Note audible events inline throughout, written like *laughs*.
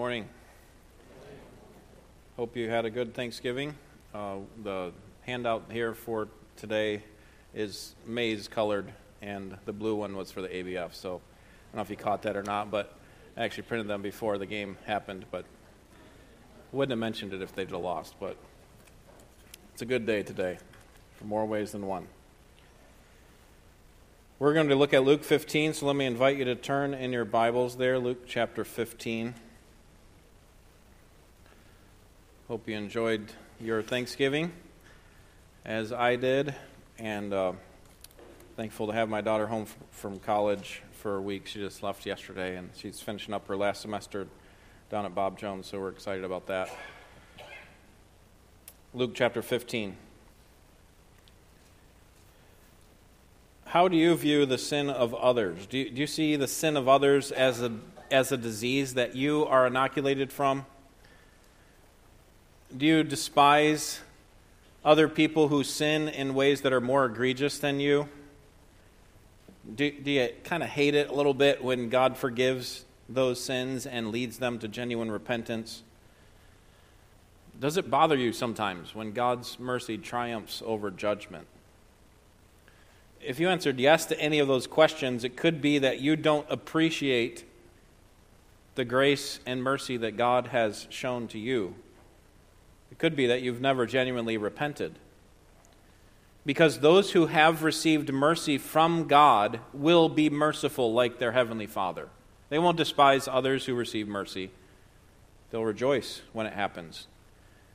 morning. Hope you had a good Thanksgiving. Uh, the handout here for today is maize colored, and the blue one was for the ABF. So I don't know if you caught that or not, but I actually printed them before the game happened, but wouldn't have mentioned it if they'd have lost. But it's a good day today, for more ways than one. We're going to look at Luke 15, so let me invite you to turn in your Bibles there, Luke chapter 15. Hope you enjoyed your Thanksgiving as I did, and uh, thankful to have my daughter home f- from college for a week. She just left yesterday, and she's finishing up her last semester down at Bob Jones, so we're excited about that. Luke chapter 15. How do you view the sin of others? Do you, do you see the sin of others as a, as a disease that you are inoculated from? Do you despise other people who sin in ways that are more egregious than you? Do, do you kind of hate it a little bit when God forgives those sins and leads them to genuine repentance? Does it bother you sometimes when God's mercy triumphs over judgment? if you answered yes to any of those questions, it could be that you don't appreciate the grace and mercy that God has shown to you. It could be that you've never genuinely repented. Because those who have received mercy from God will be merciful like their Heavenly Father. They won't despise others who receive mercy, they'll rejoice when it happens.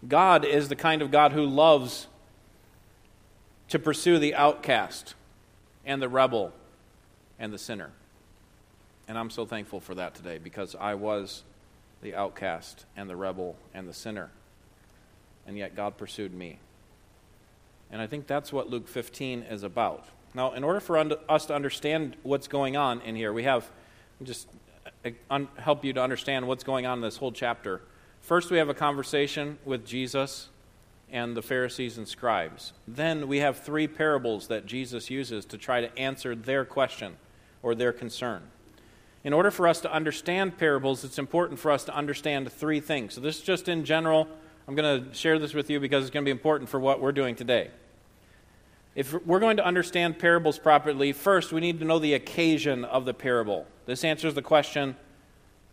God is the kind of God who loves to pursue the outcast and the rebel and the sinner. And I'm so thankful for that today because I was the outcast and the rebel and the sinner. And yet God pursued me. And I think that's what Luke 15 is about. Now, in order for us to understand what's going on in here, we have just uh, help you to understand what's going on in this whole chapter. First, we have a conversation with Jesus and the Pharisees and scribes. Then we have three parables that Jesus uses to try to answer their question or their concern. In order for us to understand parables, it's important for us to understand three things. So, this is just in general. I'm going to share this with you because it's going to be important for what we're doing today. If we're going to understand parables properly, first we need to know the occasion of the parable. This answers the question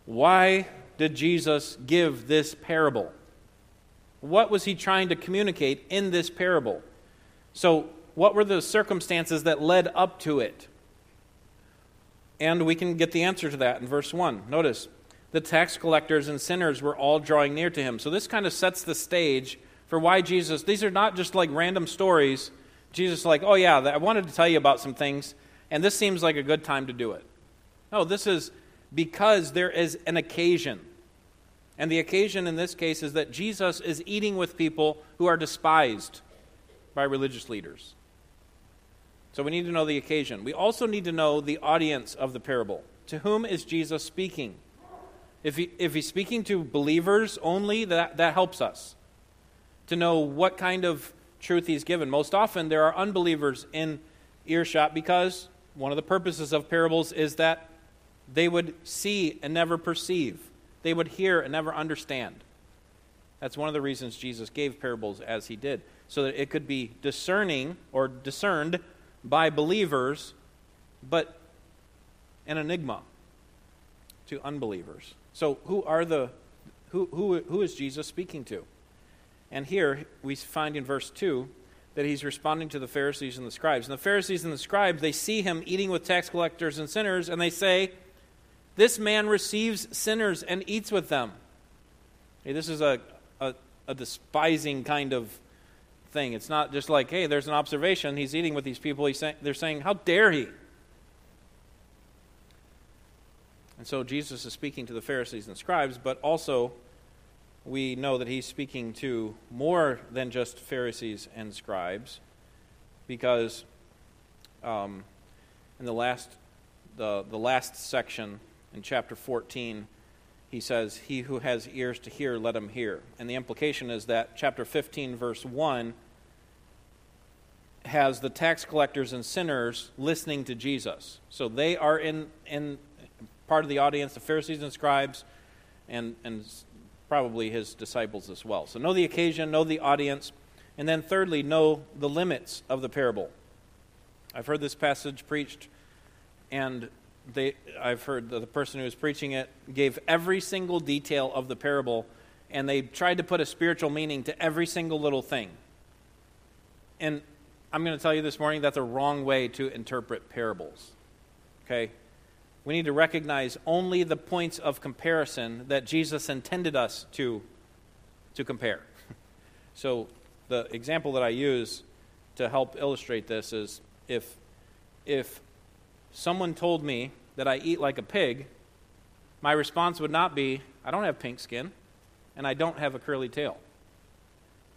why did Jesus give this parable? What was he trying to communicate in this parable? So, what were the circumstances that led up to it? And we can get the answer to that in verse 1. Notice, the tax collectors and sinners were all drawing near to him. So, this kind of sets the stage for why Jesus, these are not just like random stories. Jesus is like, oh, yeah, I wanted to tell you about some things, and this seems like a good time to do it. No, this is because there is an occasion. And the occasion in this case is that Jesus is eating with people who are despised by religious leaders. So we need to know the occasion. We also need to know the audience of the parable. To whom is Jesus speaking? If, he, if he's speaking to believers only, that, that helps us to know what kind of truth he's given. Most often, there are unbelievers in earshot because one of the purposes of parables is that they would see and never perceive. They would hear and never understand. That's one of the reasons Jesus gave parables as he did, so that it could be discerning or discerned by believers, but an enigma to unbelievers. So, who are the who, who, who is Jesus speaking to? And here we find in verse 2 that he's responding to the Pharisees and the scribes. And the Pharisees and the scribes, they see him eating with tax collectors and sinners, and they say, this man receives sinners and eats with them. Hey, this is a, a, a despising kind of thing. It's not just like, hey, there's an observation. He's eating with these people. He's they're saying, how dare he? And so Jesus is speaking to the Pharisees and scribes, but also we know that he's speaking to more than just Pharisees and scribes, because um, in the last the the last section in chapter 14, he says, He who has ears to hear, let him hear. And the implication is that chapter 15, verse 1, has the tax collectors and sinners listening to Jesus. So they are in, in part of the audience, the Pharisees and scribes, and, and probably his disciples as well. So know the occasion, know the audience, and then thirdly, know the limits of the parable. I've heard this passage preached, and they, I've heard the person who was preaching it gave every single detail of the parable, and they tried to put a spiritual meaning to every single little thing. And I'm going to tell you this morning that's a wrong way to interpret parables. Okay? We need to recognize only the points of comparison that Jesus intended us to, to compare. *laughs* so, the example that I use to help illustrate this is if, if someone told me that I eat like a pig, my response would not be, I don't have pink skin and I don't have a curly tail.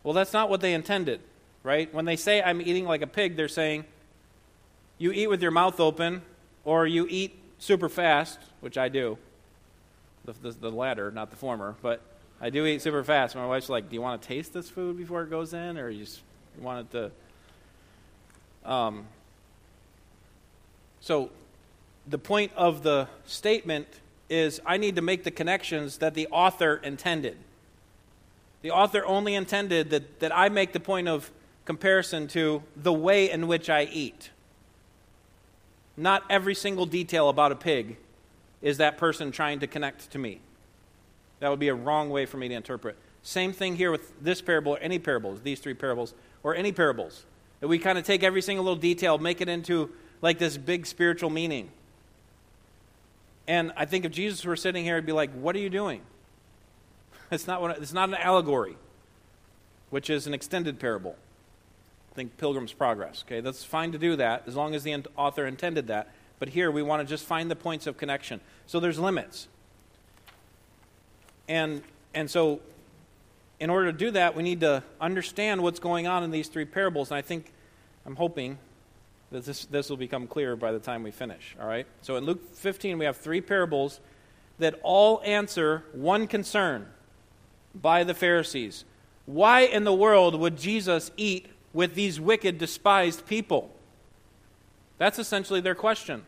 Well, that's not what they intended, right? When they say I'm eating like a pig, they're saying you eat with your mouth open or you eat super fast, which I do. The, the, the latter, not the former, but I do eat super fast. My wife's like, Do you want to taste this food before it goes in, or you just want it to. Um, so, the point of the statement is I need to make the connections that the author intended. The author only intended that, that I make the point of comparison to the way in which I eat. Not every single detail about a pig is that person trying to connect to me. That would be a wrong way for me to interpret. Same thing here with this parable or any parables, these three parables, or any parables. That we kind of take every single little detail, make it into like this big spiritual meaning. And I think if Jesus were sitting here, he'd be like, What are you doing? *laughs* It's not, what, it's not an allegory, which is an extended parable think Pilgrim's Progress. Okay, that's fine to do that as long as the author intended that. But here we want to just find the points of connection. So there's limits. And and so in order to do that, we need to understand what's going on in these three parables. And I think I'm hoping that this this will become clear by the time we finish. All right? So in Luke 15 we have three parables that all answer one concern by the Pharisees. Why in the world would Jesus eat with these wicked, despised people? That's essentially their question.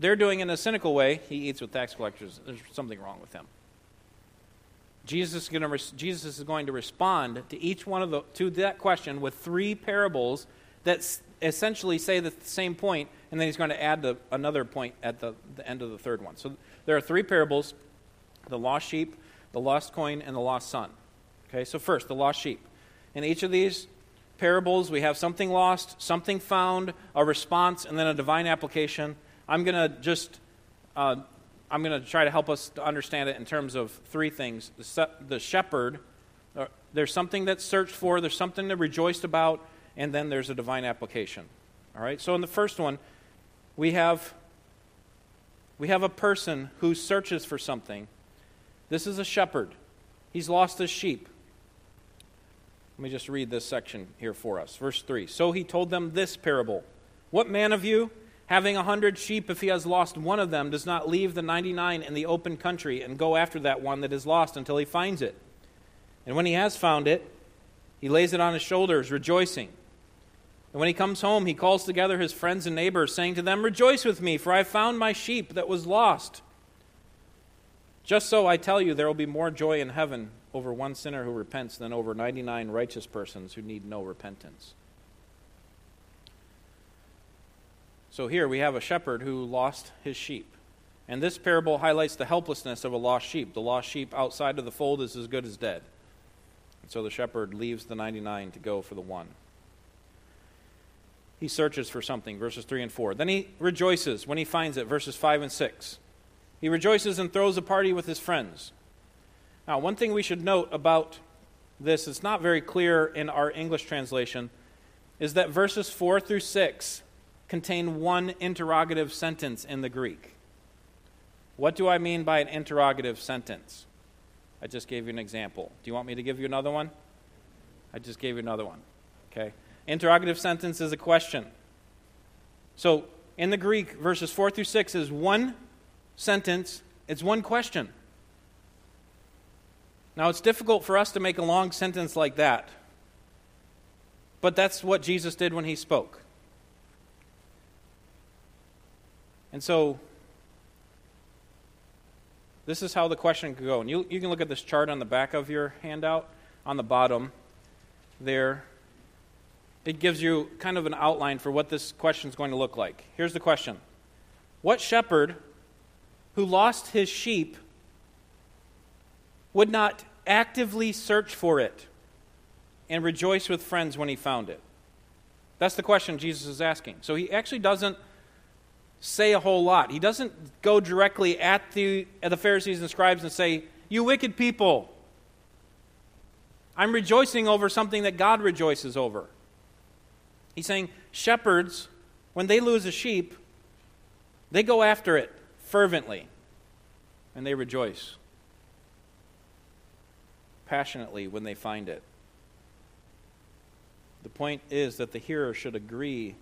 They're doing it in a cynical way. He eats with tax collectors. There's something wrong with him. Jesus is, going to, Jesus is going to respond to each one of the to that question with three parables that essentially say the same point, and then he's going to add the, another point at the, the end of the third one. So there are three parables: the lost sheep, the lost coin, and the lost son. Okay, so first the lost sheep. In each of these, parables, we have something lost, something found, a response, and then a divine application. I'm going to just uh, I'm going to try to help us to understand it in terms of three things. The, shepherd, uh, there's something that's searched for, there's something to rejoiced about, and then there's a divine application. All right. So in the first one, we have we have a person who searches for something. This is a shepherd. He's lost his sheep. Let me just read this section here for us. Verse 3 So he told them this parable What man of you, having a hundred sheep, if he has lost one of them, does not leave the 99 in the open country and go after that one that is lost until he finds it? And when he has found it, he lays it on his shoulders, rejoicing. And when he comes home, he calls together his friends and neighbors, saying to them, Rejoice with me, for I have found my sheep that was lost. Just so I tell you, there will be more joy in heaven over one sinner who repents than over 99 righteous persons who need no repentance. So here we have a shepherd who lost his sheep. And this parable highlights the helplessness of a lost sheep. The lost sheep outside of the fold is as good as dead. And so the shepherd leaves the 99 to go for the one. He searches for something, verses 3 and 4. Then he rejoices when he finds it, verses 5 and 6. He rejoices and throws a party with his friends. Now, one thing we should note about this, it's not very clear in our English translation, is that verses 4 through 6 contain one interrogative sentence in the Greek. What do I mean by an interrogative sentence? I just gave you an example. Do you want me to give you another one? I just gave you another one. Okay. Interrogative sentence is a question. So, in the Greek, verses 4 through 6 is one sentence, it's one question. Now, it's difficult for us to make a long sentence like that, but that's what Jesus did when he spoke. And so, this is how the question could go. And you, you can look at this chart on the back of your handout, on the bottom there. It gives you kind of an outline for what this question is going to look like. Here's the question What shepherd who lost his sheep would not actively search for it and rejoice with friends when he found it? That's the question Jesus is asking. So he actually doesn't say a whole lot. He doesn't go directly at the, at the Pharisees and scribes and say, You wicked people, I'm rejoicing over something that God rejoices over. He's saying, Shepherds, when they lose a sheep, they go after it fervently and they rejoice passionately when they find it. The point is that the hearer should agree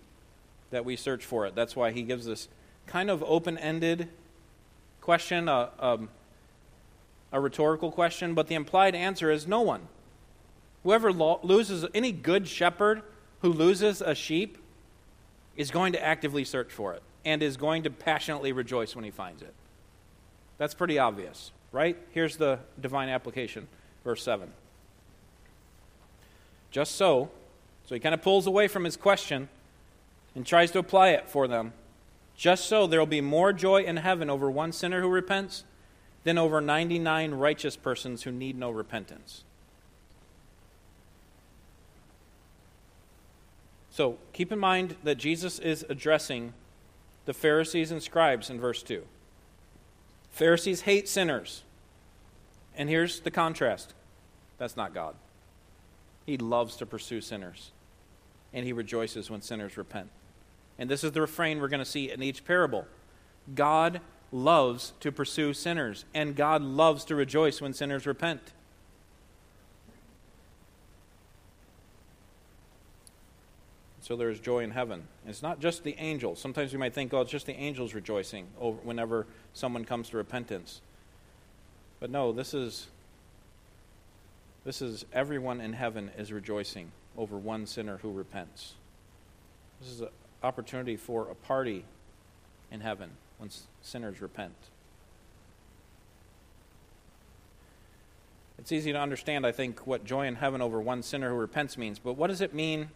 that we search for it. That's why he gives this kind of open ended question, a, um, a, rhetorical question, but the implied answer is no one. Whoever lo- loses, any good shepherd who loses a sheep is going to actively search for it and is going to passionately rejoice when he finds it. That's pretty obvious, right? Here's the divine application, verse 7. Just so, so he kind of pulls away from his question and tries to apply it for them. Just so there will be more joy in heaven over one sinner who repents than over 99 righteous persons who need no repentance. So keep in mind that Jesus is addressing the Pharisees and scribes in verse 2. Pharisees hate sinners. And here's the contrast that's not God. He loves to pursue sinners, and he rejoices when sinners repent. And this is the refrain we're going to see in each parable God loves to pursue sinners, and God loves to rejoice when sinners repent. So there is joy in heaven. It's not just the angels. Sometimes we might think, oh, it's just the angels rejoicing whenever someone comes to repentance. But no, this is this is everyone in heaven is rejoicing over one sinner who repents. This is an opportunity for a party in heaven when sinners repent. It's easy to understand, I think, what joy in heaven over one sinner who repents means, but what does it mean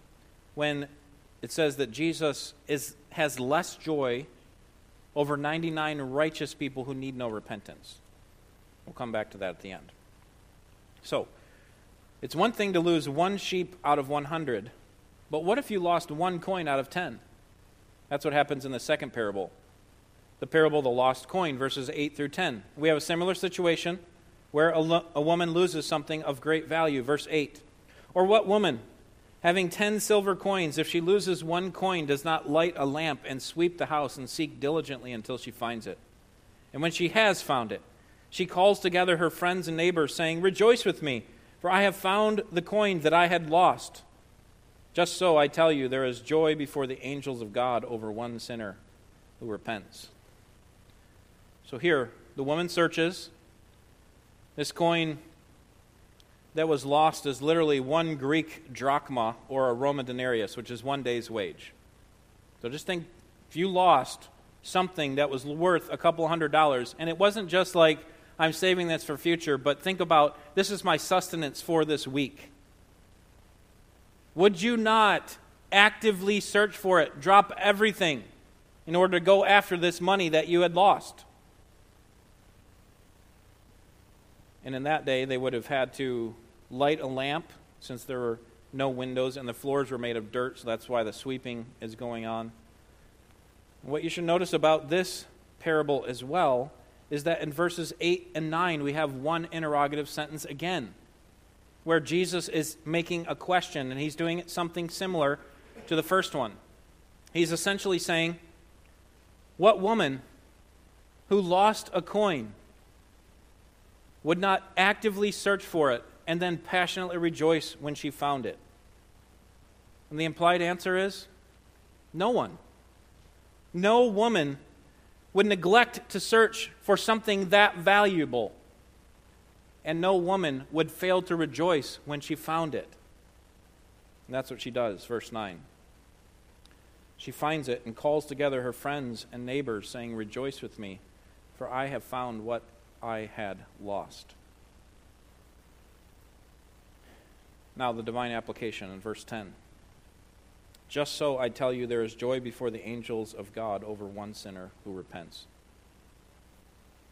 when it says that Jesus is, has less joy over 99 righteous people who need no repentance? We'll come back to that at the end. So, it's one thing to lose one sheep out of 100, but what if you lost one coin out of 10? That's what happens in the second parable. The parable of the lost coin, verses 8 through 10. We have a similar situation where a, lo- a woman loses something of great value, verse 8. Or what woman, having 10 silver coins, if she loses one coin, does not light a lamp and sweep the house and seek diligently until she finds it? And when she has found it, she calls together her friends and neighbors, saying, Rejoice with me, for I have found the coin that I had lost. Just so, I tell you, there is joy before the angels of God over one sinner who repents. So here, the woman searches. This coin that was lost is literally one Greek drachma or a Roman denarius, which is one day's wage. So just think if you lost something that was worth a couple hundred dollars, and it wasn't just like, I'm saving this for future, but think about this is my sustenance for this week. Would you not actively search for it, drop everything in order to go after this money that you had lost? And in that day, they would have had to light a lamp since there were no windows and the floors were made of dirt, so that's why the sweeping is going on. What you should notice about this parable as well is that in verses 8 and 9, we have one interrogative sentence again, where Jesus is making a question, and he's doing something similar to the first one. He's essentially saying, What woman who lost a coin would not actively search for it and then passionately rejoice when she found it? And the implied answer is no one. No woman would neglect to search for something that valuable. And no woman would fail to rejoice when she found it. And that's what she does, verse 9. She finds it and calls together her friends and neighbors, saying, Rejoice with me, for I have found what I had lost. Now, the divine application in verse 10. Just so I tell you, there is joy before the angels of God over one sinner who repents.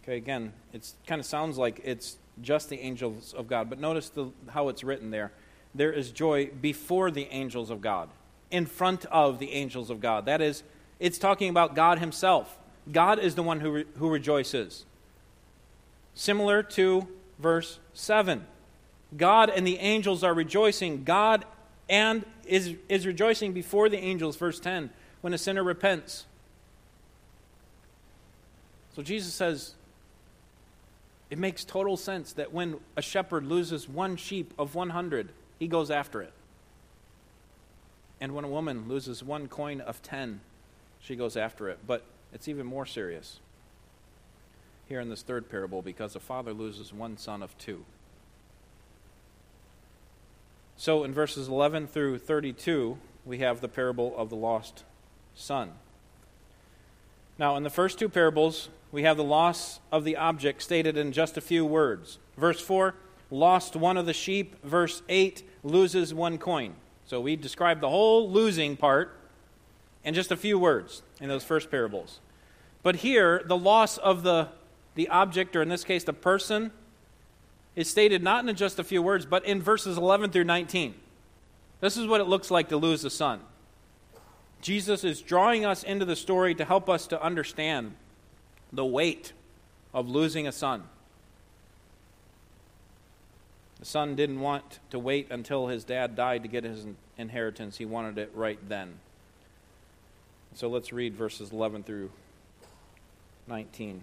Okay, again, it kind of sounds like it's just the angels of God, but notice the, how it's written there. There is joy before the angels of God, in front of the angels of God. That is, it's talking about God Himself. God is the one who, re, who rejoices. Similar to verse 7. God and the angels are rejoicing. God and is, is rejoicing before the angels, verse 10, when a sinner repents. So Jesus says, it makes total sense that when a shepherd loses one sheep of 100, he goes after it. And when a woman loses one coin of 10, she goes after it. But it's even more serious here in this third parable because a father loses one son of two. So in verses 11 through 32, we have the parable of the lost son. Now, in the first two parables, we have the loss of the object stated in just a few words. Verse 4, lost one of the sheep. Verse 8, loses one coin. So we describe the whole losing part in just a few words in those first parables. But here, the loss of the, the object, or in this case, the person, is stated not in just a few words, but in verses 11 through 19. This is what it looks like to lose a son. Jesus is drawing us into the story to help us to understand the weight of losing a son. The son didn't want to wait until his dad died to get his inheritance, he wanted it right then. So let's read verses 11 through 19.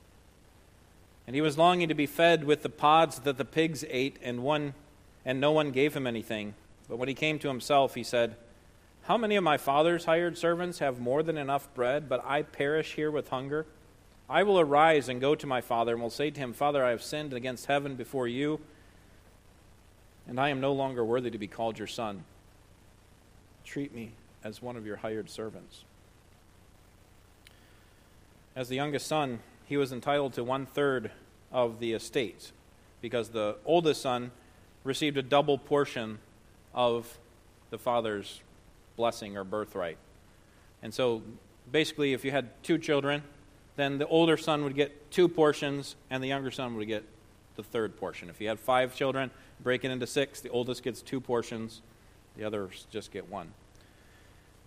And he was longing to be fed with the pods that the pigs ate, and one and no one gave him anything. But when he came to himself, he said, How many of my father's hired servants have more than enough bread, but I perish here with hunger? I will arise and go to my father, and will say to him, Father, I have sinned against heaven before you, and I am no longer worthy to be called your son. Treat me as one of your hired servants. As the youngest son, he was entitled to one third of the estate because the oldest son received a double portion of the father's blessing or birthright. And so basically, if you had two children, then the older son would get two portions and the younger son would get the third portion. If you had five children, break it into six, the oldest gets two portions, the others just get one.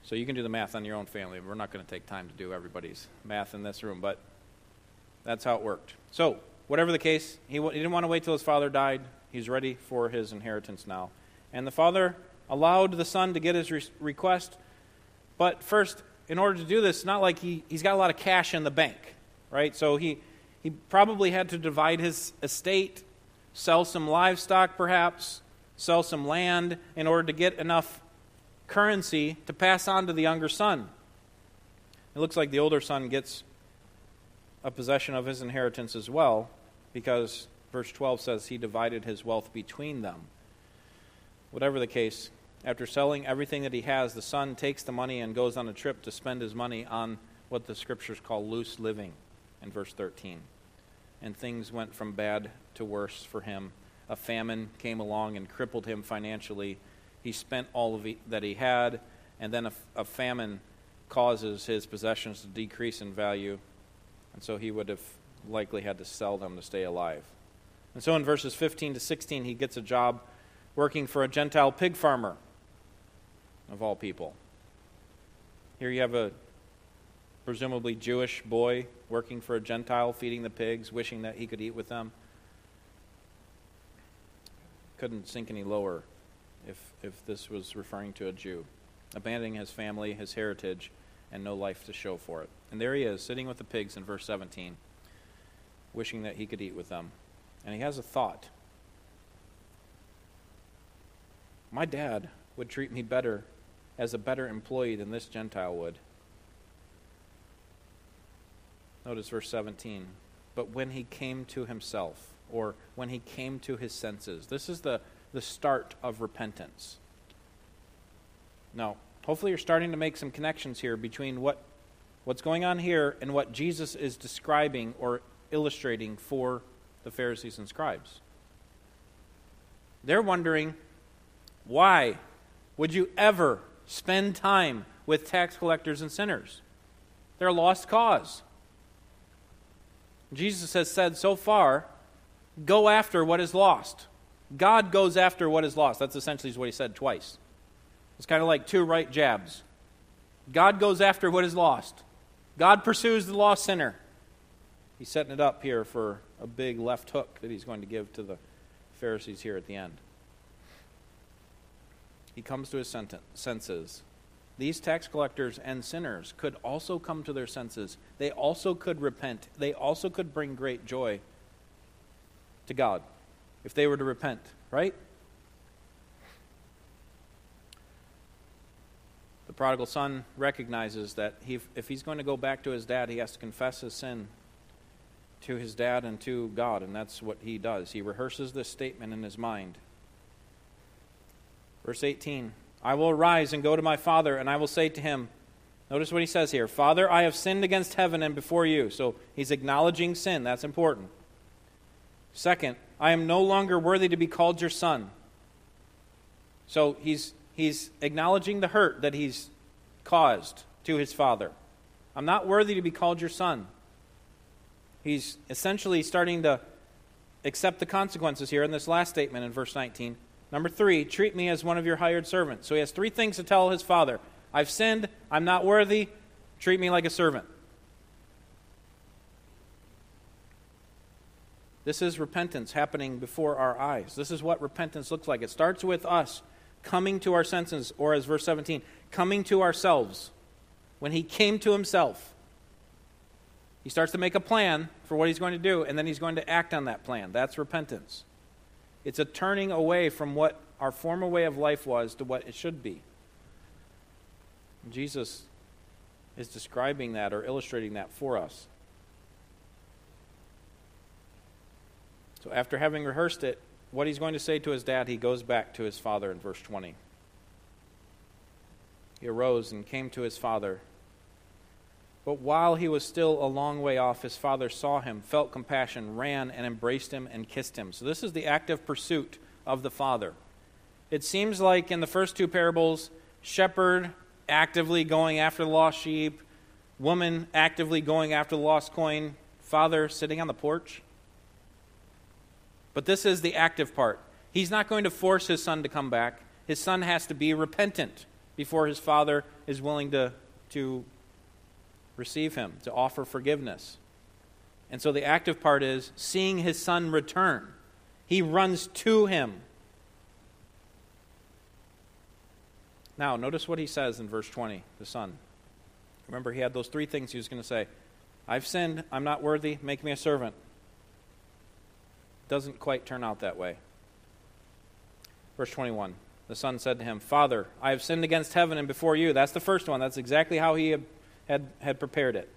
So you can do the math on your own family. We're not going to take time to do everybody's math in this room, but that's how it worked. So, whatever the case, he, he didn't want to wait till his father died. He's ready for his inheritance now. And the father allowed the son to get his re- request. But first, in order to do this, it's not like he, he's got a lot of cash in the bank, right? So he, he probably had to divide his estate, sell some livestock perhaps, sell some land in order to get enough currency to pass on to the younger son. It looks like the older son gets a possession of his inheritance as well, because verse 12 says he divided his wealth between them. Whatever the case, after selling everything that he has, the son takes the money and goes on a trip to spend his money on what the scriptures call loose living in verse 13. And things went from bad to worse for him. A famine came along and crippled him financially. He spent all of that he had, and then a, a famine causes his possessions to decrease in value and so he would have likely had to sell them to stay alive. And so in verses 15 to 16, he gets a job working for a Gentile pig farmer, of all people. Here you have a presumably Jewish boy working for a Gentile, feeding the pigs, wishing that he could eat with them. Couldn't sink any lower if, if this was referring to a Jew, abandoning his family, his heritage, and no life to show for it. And there he is, sitting with the pigs in verse 17. wishing that he could eat with them. And he has a thought. My dad would treat me better as a better employee than this Gentile would. Notice verse 17. But when he came to himself, or when he came to his senses, this is the, the start of repentance. Now, hopefully, you're starting to make some connections here between what, what's going on here and what Jesus is describing or illustrating for the Pharisees and scribes. They're wondering why would you ever spend time with tax collectors and sinners? They're a lost cause. Jesus has said so far go after what is lost. God goes after what is lost. That's essentially what he said twice. It's kind of like two right jabs. God goes after what is lost. God pursues the lost sinner. He's setting it up here for a big left hook that he's going to give to the Pharisees here at the end. He comes to his senses. These tax collectors and sinners could also come to their senses. They also could repent. They also could bring great joy to God if they were to repent, right? The prodigal son recognizes that he, if he's going to go back to his dad, he has to confess his sin to his dad and to God, and that's what he does. He rehearses this statement in his mind. Verse 18 I will arise and go to my father, and I will say to him, Notice what he says here Father, I have sinned against heaven and before you. So he's acknowledging sin. That's important. Second, I am no longer worthy to be called your son. So he's, he's acknowledging the hurt that he's caused to his father. I'm not worthy to be called your son. He's essentially starting to accept the consequences here in this last statement in verse 19. Number three, treat me as one of your hired servants. So he has three things to tell his father I've sinned, I'm not worthy, treat me like a servant. This is repentance happening before our eyes. This is what repentance looks like. It starts with us coming to our senses, or as verse 17, coming to ourselves. When he came to himself, he starts to make a plan for what he's going to do, and then he's going to act on that plan. That's repentance. It's a turning away from what our former way of life was to what it should be. Jesus is describing that or illustrating that for us. So, after having rehearsed it, what he's going to say to his dad, he goes back to his father in verse 20. He arose and came to his father. But while he was still a long way off, his father saw him, felt compassion, ran and embraced him and kissed him. So, this is the active pursuit of the father. It seems like in the first two parables, shepherd actively going after the lost sheep, woman actively going after the lost coin, father sitting on the porch. But this is the active part. He's not going to force his son to come back. His son has to be repentant before his father is willing to, to receive him, to offer forgiveness. And so the active part is seeing his son return. He runs to him. Now, notice what he says in verse 20, the son. Remember, he had those three things he was going to say I've sinned, I'm not worthy, make me a servant doesn't quite turn out that way. Verse 21 The son said to him, Father, I have sinned against heaven and before you. That's the first one. That's exactly how he had, had prepared it.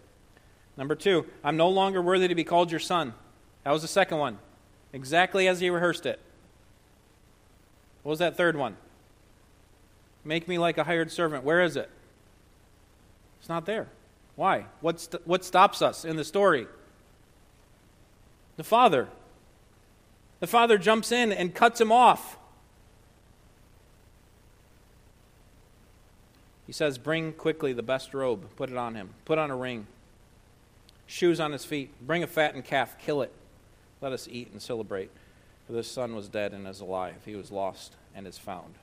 Number two, I'm no longer worthy to be called your son. That was the second one. Exactly as he rehearsed it. What was that third one? Make me like a hired servant. Where is it? It's not there. Why? What, st- what stops us in the story? The Father. The father jumps in and cuts him off. He says, Bring quickly the best robe, put it on him, put on a ring, shoes on his feet, bring a fattened calf, kill it. Let us eat and celebrate. For this son was dead and is alive. He was lost and is found.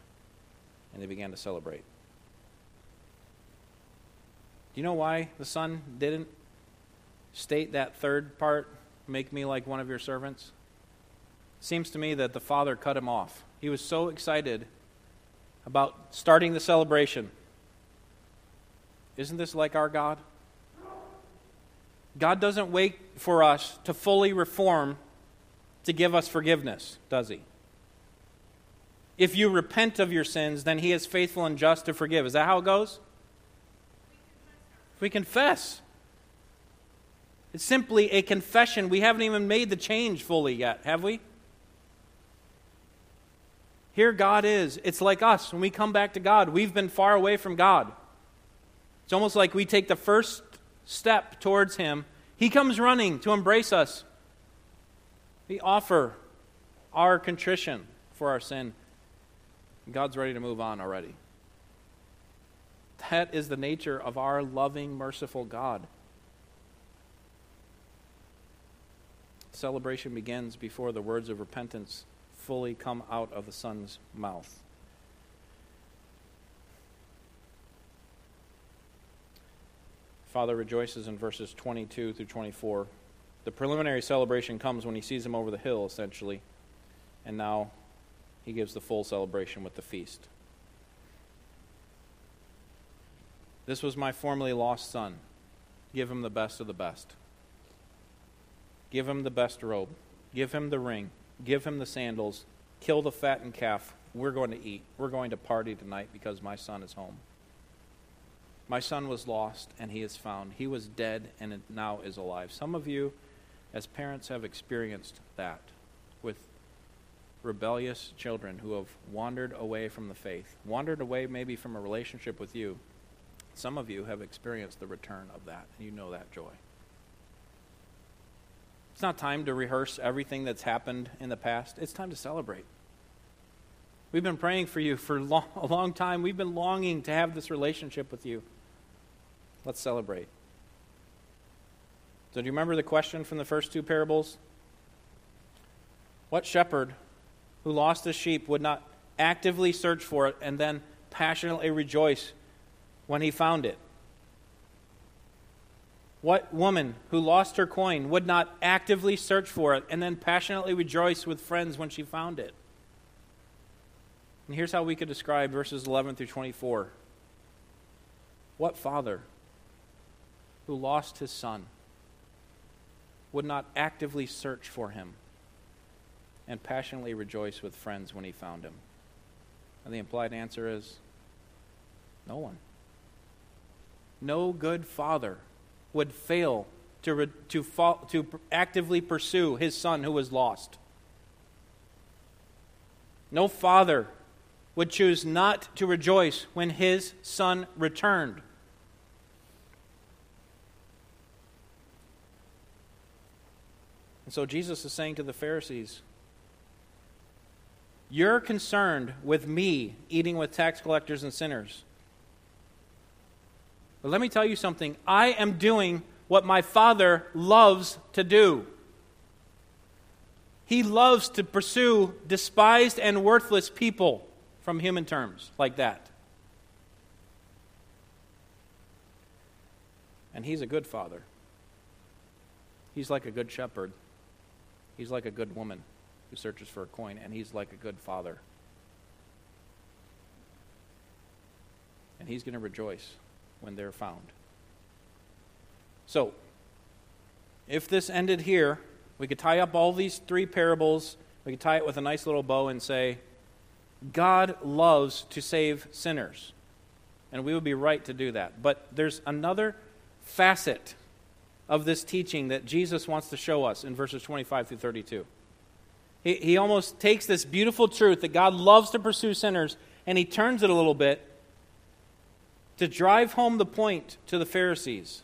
And they began to celebrate. Do you know why the son didn't state that third part, make me like one of your servants? Seems to me that the father cut him off. He was so excited about starting the celebration. Isn't this like our God? God doesn't wait for us to fully reform to give us forgiveness, does He? If you repent of your sins, then He is faithful and just to forgive. Is that how it goes? If We confess. It's simply a confession. We haven't even made the change fully yet, have we? Here God is. It's like us. When we come back to God, we've been far away from God. It's almost like we take the first step towards Him. He comes running to embrace us. We offer our contrition for our sin. God's ready to move on already. That is the nature of our loving, merciful God. Celebration begins before the words of repentance fully come out of the Son's mouth. Father rejoices in verses 22 through 24. The preliminary celebration comes when he sees him over the hill, essentially, and now he gives the full celebration with the feast. This was my formerly lost son. Give him the best of the best. Give him the best robe. Give him the ring. Give him the sandals. Kill the fattened calf. We're going to eat. We're going to party tonight because my son is home. My son was lost and he is found. He was dead and now is alive. Some of you, as parents, have experienced that with rebellious children who have wandered away from the faith, wandered away maybe from a relationship with you. Some of you have experienced the return of that, and you know that joy. It's not time to rehearse everything that's happened in the past. It's time to celebrate. We've been praying for you for long, *laughs* a long time. We've been longing to have this relationship with you. Let's celebrate. So, do you remember the question from the first two parables? What shepherd who lost a sheep would not actively search for it and then passionately rejoice when he found it? What woman who lost her coin would not actively search for it and then passionately rejoice with friends when she found it? And here's how we could describe verses 11 through 24. What father who lost his son would not actively search for him and passionately rejoice with friends when he found him? And the implied answer is no one. No good father would fail to, re- to, fo- to actively pursue his son who was lost. No father would choose not to rejoice when his son returned. And so Jesus is saying to the Pharisees, You're concerned with me eating with tax collectors and sinners. But let me tell you something I am doing what my Father loves to do. He loves to pursue despised and worthless people from human terms like that. And He's a good Father. He's like a good shepherd. He's like a good woman who searches for a coin, and he's like a good father. And he's going to rejoice when they're found. So, if this ended here, we could tie up all these three parables, we could tie it with a nice little bow and say, God loves to save sinners. And we would be right to do that. But there's another facet of this teaching that Jesus wants to show us in verses 25 through 32. He, he almost takes this beautiful truth that God loves to pursue sinners and he turns it a little bit to drive home the point to the Pharisees.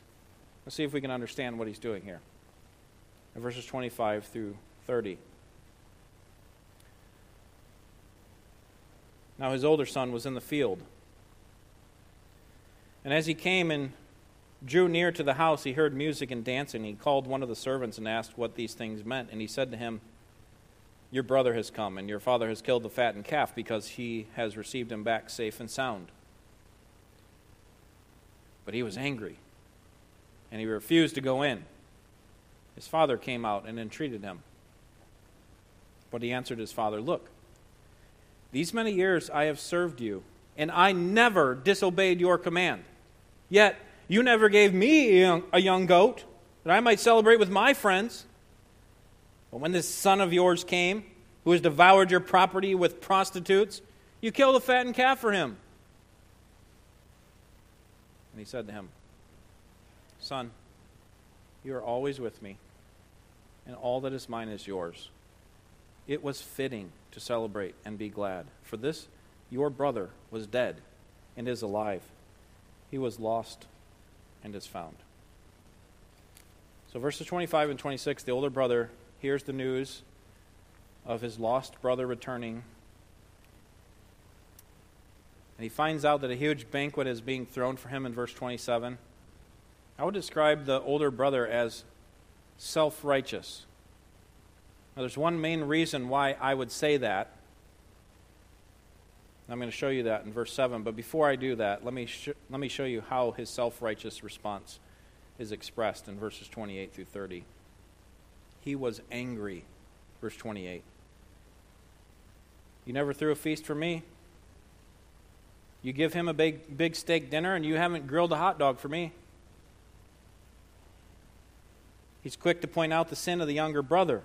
Let's see if we can understand what he's doing here. In verses 25 through 30. Now his older son was in the field. And as he came and drew near to the house, he heard music and dancing. He called one of the servants and asked what these things meant. And he said to him, Your brother has come, and your father has killed the fattened calf because he has received him back safe and sound. But he was angry, and he refused to go in. His father came out and entreated him. But he answered his father, Look, these many years I have served you, and I never disobeyed your command. Yet, you never gave me a young, goat that I might celebrate with my friends. But when this son of yours came, who has devoured your property with prostitutes, you killed a fattened calf for him. And he said to him, Son, you are always with me, and all that is mine is yours. It was fitting to celebrate and be glad, for this your brother was dead and is alive. He was lost and is found. So, verses 25 and 26, the older brother hears the news of his lost brother returning. And he finds out that a huge banquet is being thrown for him in verse 27. I would describe the older brother as self righteous. Now, there's one main reason why I would say that. I'm going to show you that in verse 7. But before I do that, let me, sh- let me show you how his self righteous response is expressed in verses 28 through 30. He was angry, verse 28. You never threw a feast for me. You give him a big, big steak dinner, and you haven't grilled a hot dog for me. He's quick to point out the sin of the younger brother.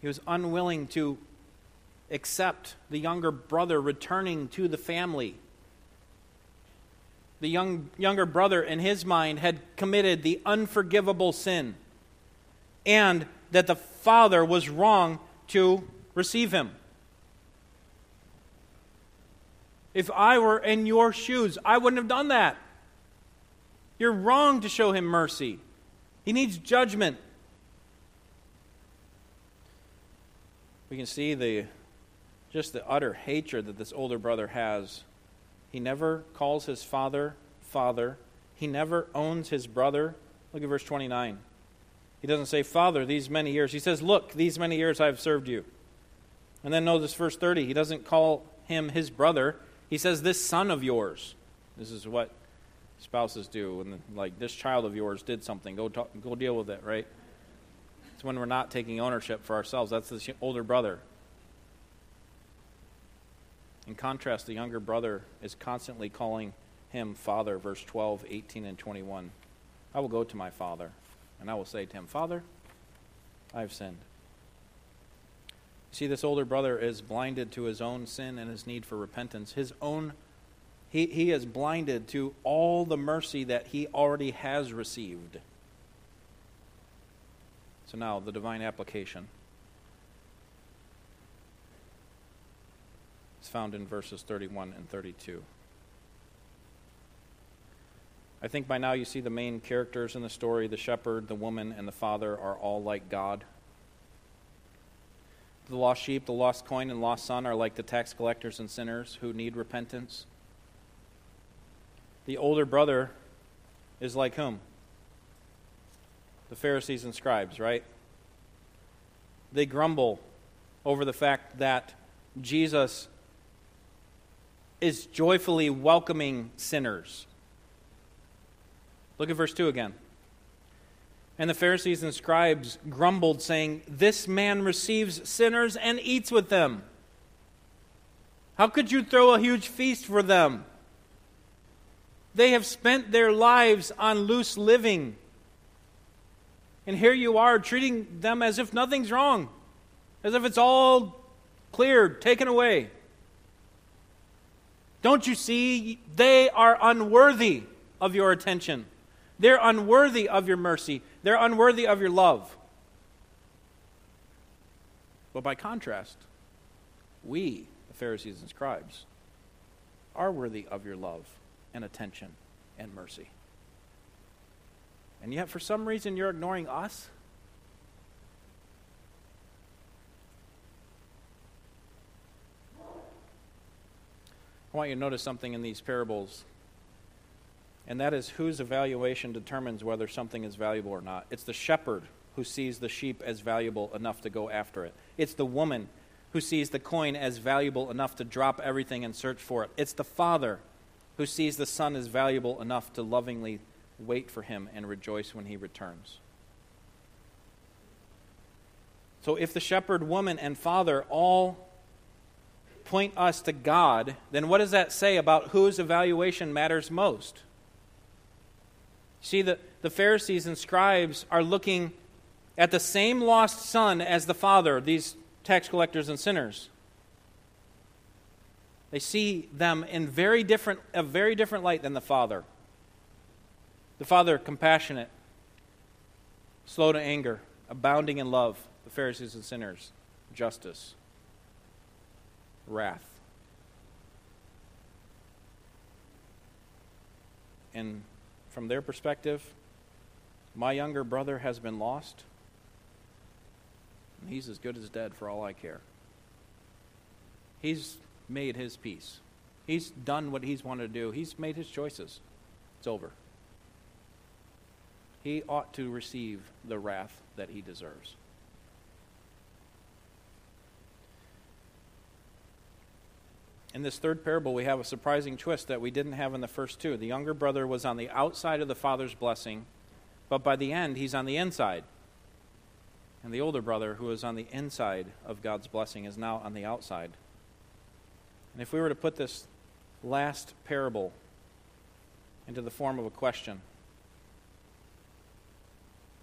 He was unwilling to accept the younger brother returning to the family. The young, younger brother, in his mind, had committed the unforgivable sin, and that the father was wrong to receive him. If I were in your shoes, I wouldn't have done that. You're wrong to show him mercy. He needs judgment. we can see the just the utter hatred that this older brother has. He never calls his father father. He never owns his brother. Look at verse 29. He doesn't say, Father, these many years. He says, Look, these many years I have served you. And then notice verse 30. He doesn't call him his brother. He says, This son of yours. This is what spouses do. And like, this child of yours did something. Go, talk, go deal with it, right? It's when we're not taking ownership for ourselves. That's the older brother. In contrast, the younger brother is constantly calling him father, verse 12, 18, and 21. I will go to my father, and I will say to him, Father, I have sinned. See, this older brother is blinded to his own sin and his need for repentance. His own, he, he is blinded to all the mercy that he already has received. So now, the divine application is found in verses 31 and 32. I think by now you see the main characters in the story the shepherd, the woman, and the father are all like God. The lost sheep, the lost coin, and lost son are like the tax collectors and sinners who need repentance. The older brother is like whom? the Pharisees and scribes, right? They grumble over the fact that Jesus is joyfully welcoming sinners. Look at verse 2 again. And the Pharisees and scribes grumbled, saying, This man receives sinners and eats with them. How could you throw a huge feast for them? They have spent their lives on loose living. And here you are treating them as if nothing's wrong, as if it's all cleared, taken away. Don't you see? They are unworthy of your attention. They're unworthy of your mercy. They're unworthy of your love. But by contrast, we, the Pharisees and scribes, are worthy of your love and attention and mercy. And yet, for some reason, you're ignoring us? I want you to notice something in these parables, and that is whose evaluation determines whether something is valuable or not. It's the shepherd who sees the sheep as valuable enough to go after it, it's the woman who sees the coin as valuable enough to drop everything and search for it, it's the father who sees the son as valuable enough to lovingly wait for him and rejoice when he returns. So, if the shepherd, woman, and father all point us to God, then what does that say about whose evaluation matters most? See, the, the Pharisees and scribes are looking at the same lost son as the father, these tax collectors and sinners. They see them in very different, a very different light than the father. The father, compassionate, slow to anger, abounding in love. The Pharisees and sinners, justice, wrath. And from their perspective, my younger brother has been lost. And he's as good as dead for all I care. He's made his peace. He's done what he's wanted to do. He's made his choices. It's over. He ought to receive the wrath that he deserves. In this third parable, we have a surprising twist that we didn't have in the first two. The younger brother was on the outside of the father's blessing, but by the end, he's on the inside. And the older brother, who is on the inside of God's blessing, is now on the outside. And if we were to put this last parable into the form of a question,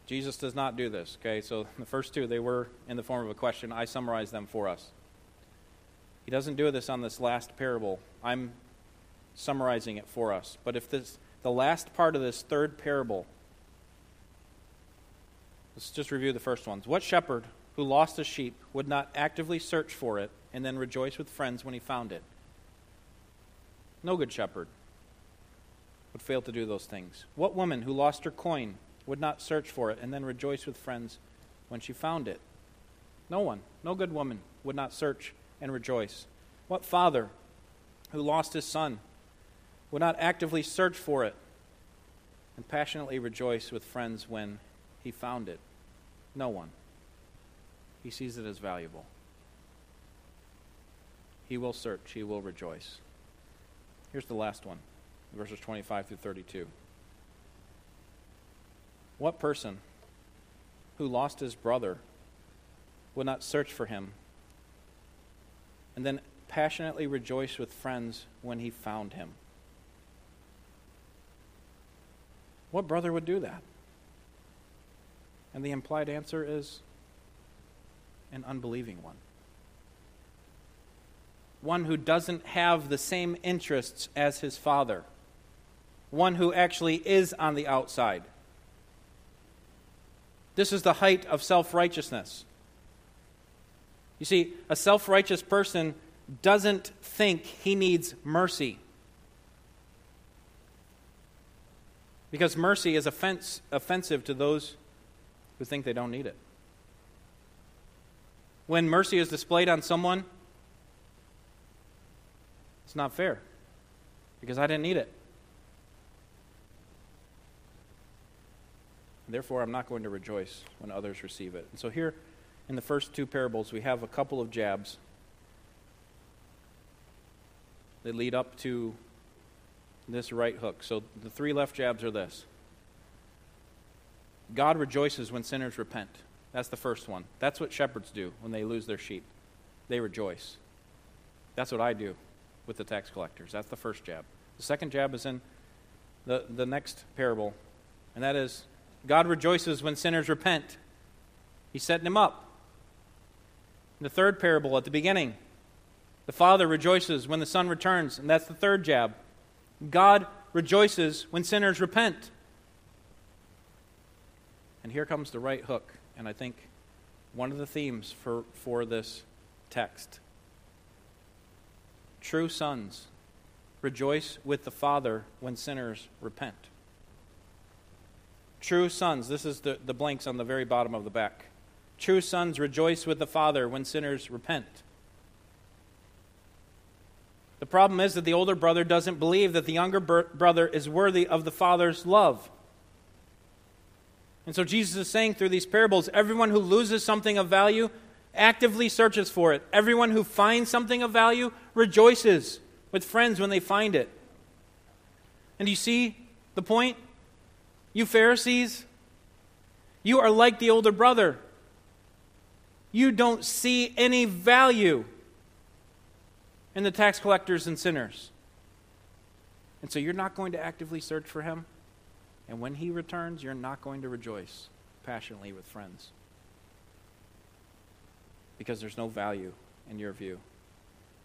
Jesus does not do this, okay? So *laughs* the first two, they were in the form of a question. I summarize them for us. He doesn't do this on this last parable. I'm summarizing it for us. But if this the last part of this third parable Let's just review the first ones. What shepherd who lost a sheep would not actively search for it and then rejoice with friends when he found it? No good shepherd would fail to do those things. What woman who lost her coin would not search for it and then rejoice with friends when she found it? No one, no good woman would not search and rejoice? What father who lost his son would not actively search for it and passionately rejoice with friends when he found it? No one. He sees it as valuable. He will search, he will rejoice. Here's the last one verses 25 through 32. What person who lost his brother would not search for him and then passionately rejoice with friends when he found him. What brother would do that? And the implied answer is an unbelieving one. One who doesn't have the same interests as his father. One who actually is on the outside. This is the height of self righteousness. You see, a self righteous person doesn't think he needs mercy. Because mercy is offense, offensive to those who think they don't need it. When mercy is displayed on someone, it's not fair because I didn't need it. Therefore, I'm not going to rejoice when others receive it. And so here, in the first two parables, we have a couple of jabs that lead up to this right hook. So the three left jabs are this God rejoices when sinners repent. That's the first one. That's what shepherds do when they lose their sheep. They rejoice. That's what I do with the tax collectors. That's the first jab. The second jab is in the, the next parable, and that is God rejoices when sinners repent. He's setting them up the third parable at the beginning. The Father rejoices when the Son returns, and that's the third jab. God rejoices when sinners repent. And here comes the right hook, and I think one of the themes for, for this text. True sons rejoice with the Father when sinners repent. True sons, this is the, the blanks on the very bottom of the back. True sons rejoice with the Father when sinners repent. The problem is that the older brother doesn't believe that the younger brother is worthy of the Father's love. And so Jesus is saying through these parables everyone who loses something of value actively searches for it. Everyone who finds something of value rejoices with friends when they find it. And you see the point? You Pharisees, you are like the older brother you don't see any value in the tax collectors and sinners. And so you're not going to actively search for him? And when he returns, you're not going to rejoice passionately with friends because there's no value in your view.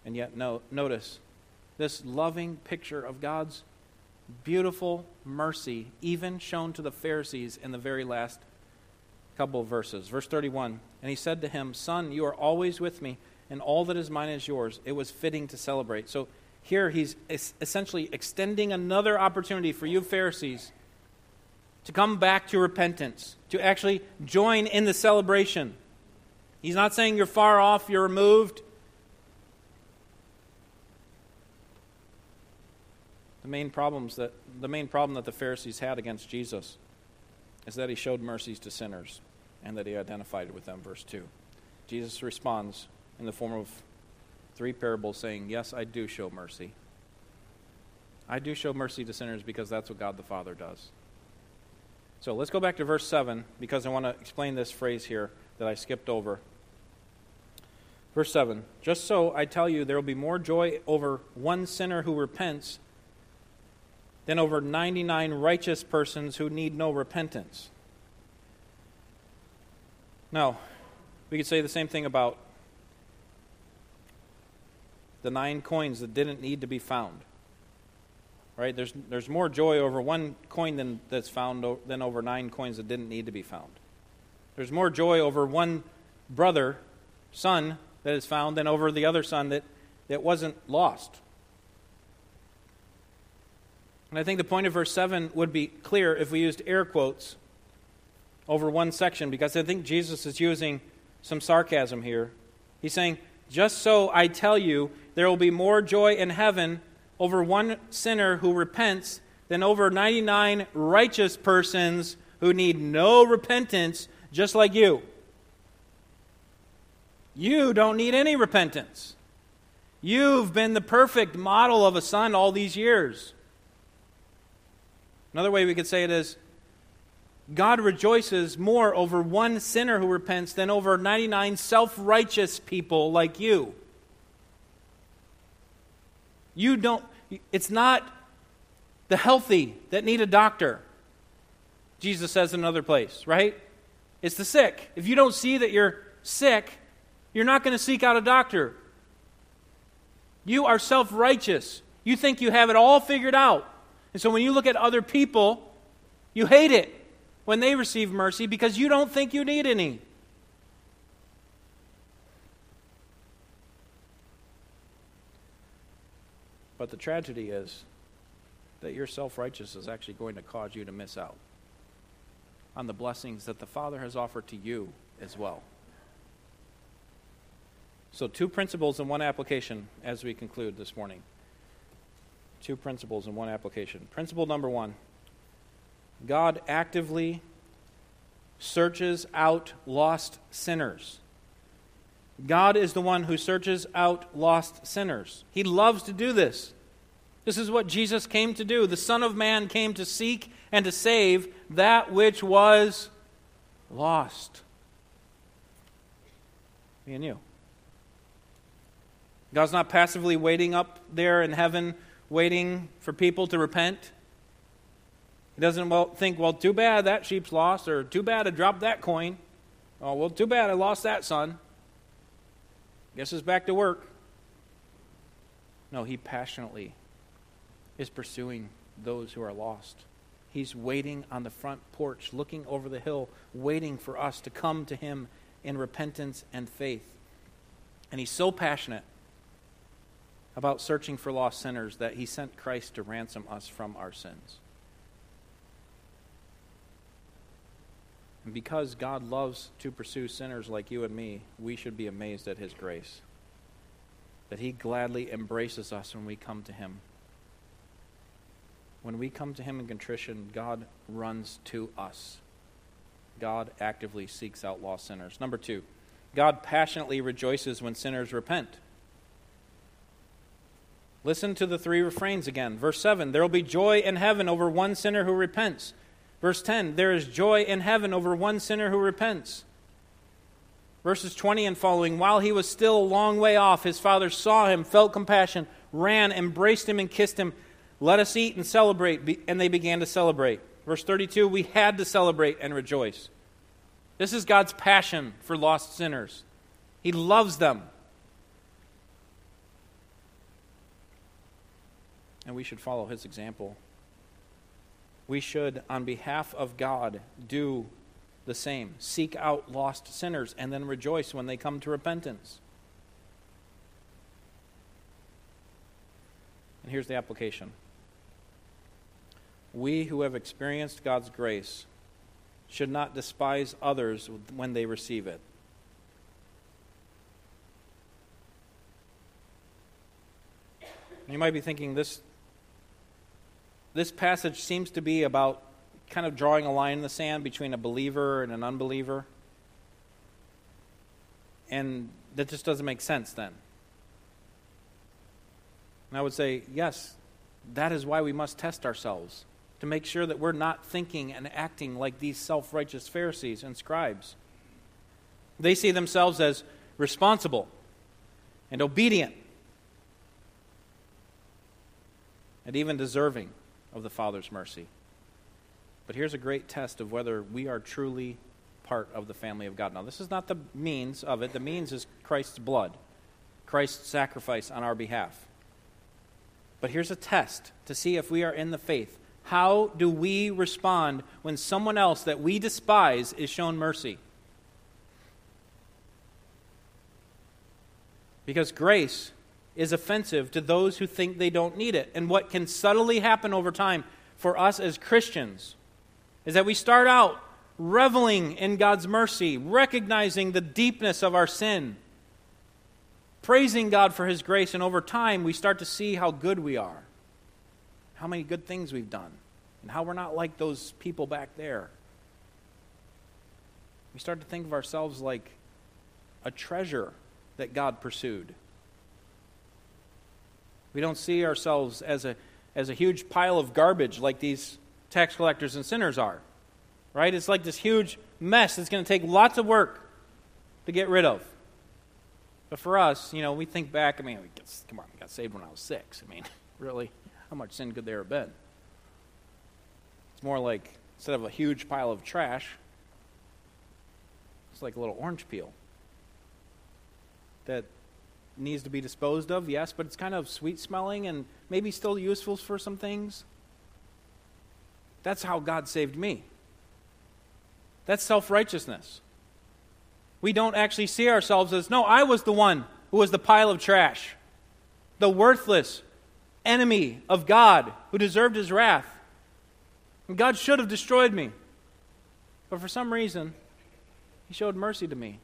And yet, no, notice this loving picture of God's beautiful mercy, even shown to the Pharisees in the very last couple of verses. Verse 31 And he said to him, Son, you are always with me, and all that is mine is yours. It was fitting to celebrate. So here he's essentially extending another opportunity for you Pharisees to come back to repentance, to actually join in the celebration. He's not saying you're far off, you're removed. The main problems that the main problem that the Pharisees had against Jesus is that he showed mercies to sinners and that he identified with them verse 2. Jesus responds in the form of three parables saying, "Yes, I do show mercy. I do show mercy to sinners because that's what God the Father does." So, let's go back to verse 7 because I want to explain this phrase here that I skipped over. Verse 7 Just so I tell you, there will be more joy over one sinner who repents than over 99 righteous persons who need no repentance. Now, we could say the same thing about the nine coins that didn't need to be found. Right? There's, there's more joy over one coin than, that's found than over nine coins that didn't need to be found. There's more joy over one brother, son, that is found than over the other son that, that wasn't lost. And I think the point of verse 7 would be clear if we used air quotes over one section, because I think Jesus is using some sarcasm here. He's saying, Just so I tell you, there will be more joy in heaven over one sinner who repents than over 99 righteous persons who need no repentance, just like you. You don't need any repentance. You've been the perfect model of a son all these years. Another way we could say it is God rejoices more over one sinner who repents than over 99 self righteous people like you. You don't, it's not the healthy that need a doctor, Jesus says in another place, right? It's the sick. If you don't see that you're sick, you're not going to seek out a doctor. You are self righteous. You think you have it all figured out. And so when you look at other people, you hate it when they receive mercy because you don't think you need any. But the tragedy is that your self righteousness is actually going to cause you to miss out on the blessings that the Father has offered to you as well. So, two principles and one application as we conclude this morning. Two principles and one application. Principle number one God actively searches out lost sinners. God is the one who searches out lost sinners. He loves to do this. This is what Jesus came to do. The Son of Man came to seek and to save that which was lost. Me and you. God's not passively waiting up there in heaven, waiting for people to repent. He doesn't well, think, well, too bad that sheep's lost, or too bad I dropped that coin. Oh, well, too bad I lost that son. Guess it's back to work. No, he passionately is pursuing those who are lost. He's waiting on the front porch, looking over the hill, waiting for us to come to him in repentance and faith. And he's so passionate about searching for lost sinners that he sent Christ to ransom us from our sins. And because God loves to pursue sinners like you and me, we should be amazed at his grace. That he gladly embraces us when we come to him. When we come to him in contrition, God runs to us. God actively seeks out lost sinners. Number two, God passionately rejoices when sinners repent. Listen to the three refrains again. Verse 7 There will be joy in heaven over one sinner who repents. Verse 10 There is joy in heaven over one sinner who repents. Verses 20 and following While he was still a long way off, his father saw him, felt compassion, ran, embraced him, and kissed him. Let us eat and celebrate. And they began to celebrate. Verse 32 we had to celebrate and rejoice. This is God's passion for lost sinners. He loves them. And we should follow his example. We should, on behalf of God, do the same. Seek out lost sinners and then rejoice when they come to repentance. And here's the application we who have experienced God's grace should not despise others when they receive it. You might be thinking this this passage seems to be about kind of drawing a line in the sand between a believer and an unbeliever. And that just doesn't make sense then. And I would say, yes, that is why we must test ourselves to make sure that we're not thinking and acting like these self righteous Pharisees and scribes. They see themselves as responsible and obedient and even deserving of the Father's mercy. But here's a great test of whether we are truly part of the family of God. Now, this is not the means of it, the means is Christ's blood, Christ's sacrifice on our behalf. But here's a test to see if we are in the faith. How do we respond when someone else that we despise is shown mercy? Because grace is offensive to those who think they don't need it. And what can subtly happen over time for us as Christians is that we start out reveling in God's mercy, recognizing the deepness of our sin, praising God for His grace, and over time we start to see how good we are how many good things we've done, and how we're not like those people back there. We start to think of ourselves like a treasure that God pursued. We don't see ourselves as a, as a huge pile of garbage like these tax collectors and sinners are. Right? It's like this huge mess that's going to take lots of work to get rid of. But for us, you know, we think back, I mean, come on, we got saved when I was six. I mean, *laughs* really? How much sin could there have been? It's more like instead of a huge pile of trash, it's like a little orange peel that needs to be disposed of, yes, but it's kind of sweet smelling and maybe still useful for some things. That's how God saved me. That's self righteousness. We don't actually see ourselves as, no, I was the one who was the pile of trash, the worthless, enemy of God who deserved his wrath. And God should have destroyed me. But for some reason, he showed mercy to me.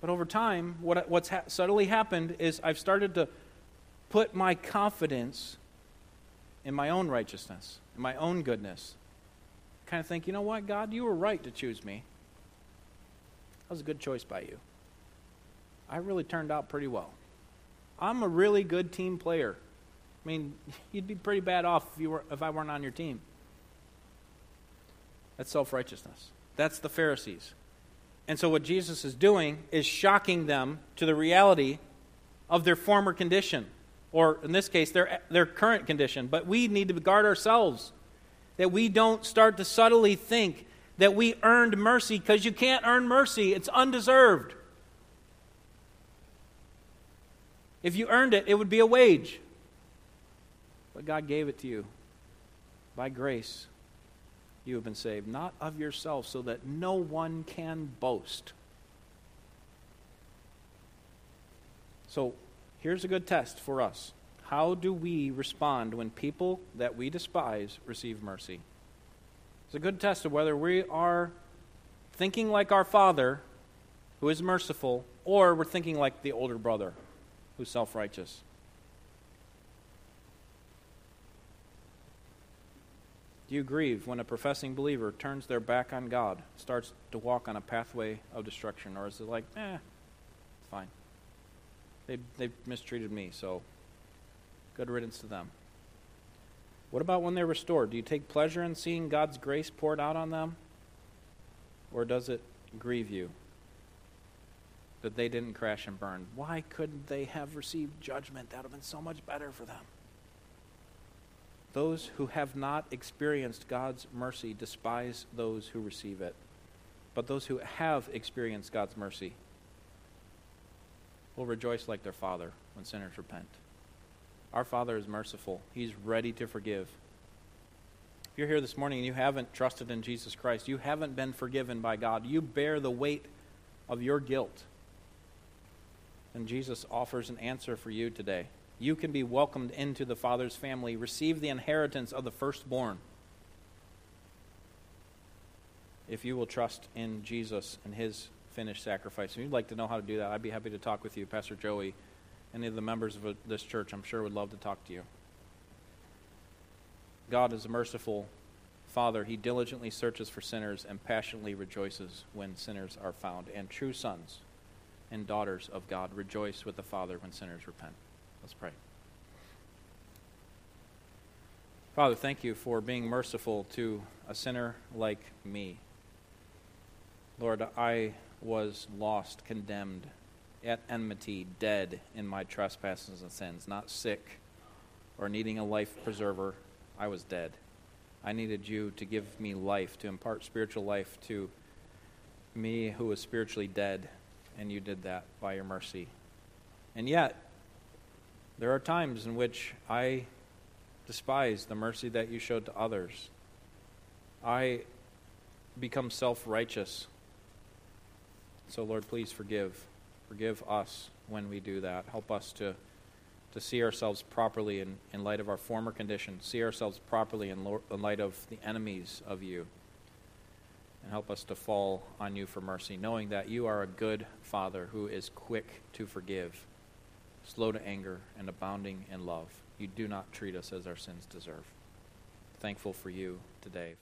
But over time, what, what's ha- subtly happened is I've started to put my confidence in my own righteousness, in my own goodness. Kind of think, you know what, God, you were right to choose me. That was a good choice by you. I really turned out pretty well. I'm a really good team player. I mean, *laughs* you'd be pretty bad off if, you were, if I weren't on your team. That's self righteousness. That's the Pharisees. And so, what Jesus is doing is shocking them to the reality of their former condition, or in this case, their, their current condition. But we need to guard ourselves that we don't start to subtly think that we earned mercy because you can't earn mercy, it's undeserved. If you earned it, it would be a wage. But God gave it to you. By grace, you have been saved, not of yourself, so that no one can boast. So here's a good test for us. How do we respond when people that we despise receive mercy? It's a good test of whether we are thinking like our Father, who is merciful, or we're thinking like the older brother who's self righteous. Do you grieve when a professing believer turns their back on God, starts to walk on a pathway of destruction? Or is it like, eh, it's fine? They, they've mistreated me, so good riddance to them. What about when they're restored? Do you take pleasure in seeing God's grace poured out on them? Or does it grieve you? that they didn't crash and burn. Why couldn't they have received judgment? That would have been so much better for them. Those who have not experienced God's mercy despise those who receive it. But those who have experienced God's mercy will rejoice like their Father when sinners repent. Our Father is merciful, He's ready to forgive. If you're here this morning and you haven't trusted in Jesus Christ, you haven't been forgiven by God, you bear the weight of your guilt. And Jesus offers an answer for you today. You can be welcomed into the Father's family, receive the inheritance of the firstborn if you will trust in Jesus and his finished sacrifice. If you'd like to know how to do that, I'd be happy to talk with you. Pastor Joey, any of the members of this church, I'm sure would love to talk to you. God is a merciful Father. He diligently searches for sinners and passionately rejoices when sinners are found. And true sons and daughters of God rejoice with the Father when sinners repent. Let's pray. Father, thank you for being merciful to a sinner like me. Lord, I was lost, condemned, at enmity, dead in my trespasses and sins, not sick or needing a life preserver. I was dead. I needed you to give me life, to impart spiritual life to me who was spiritually dead, and you did that by your mercy. And yet, there are times in which I despise the mercy that you showed to others. I become self righteous so, Lord, please forgive. Forgive us when we do that. Help us to, to see ourselves properly in, in light of our former condition, see ourselves properly in, lo- in light of the enemies of you. And help us to fall on you for mercy, knowing that you are a good Father who is quick to forgive, slow to anger, and abounding in love. You do not treat us as our sins deserve. Thankful for you today.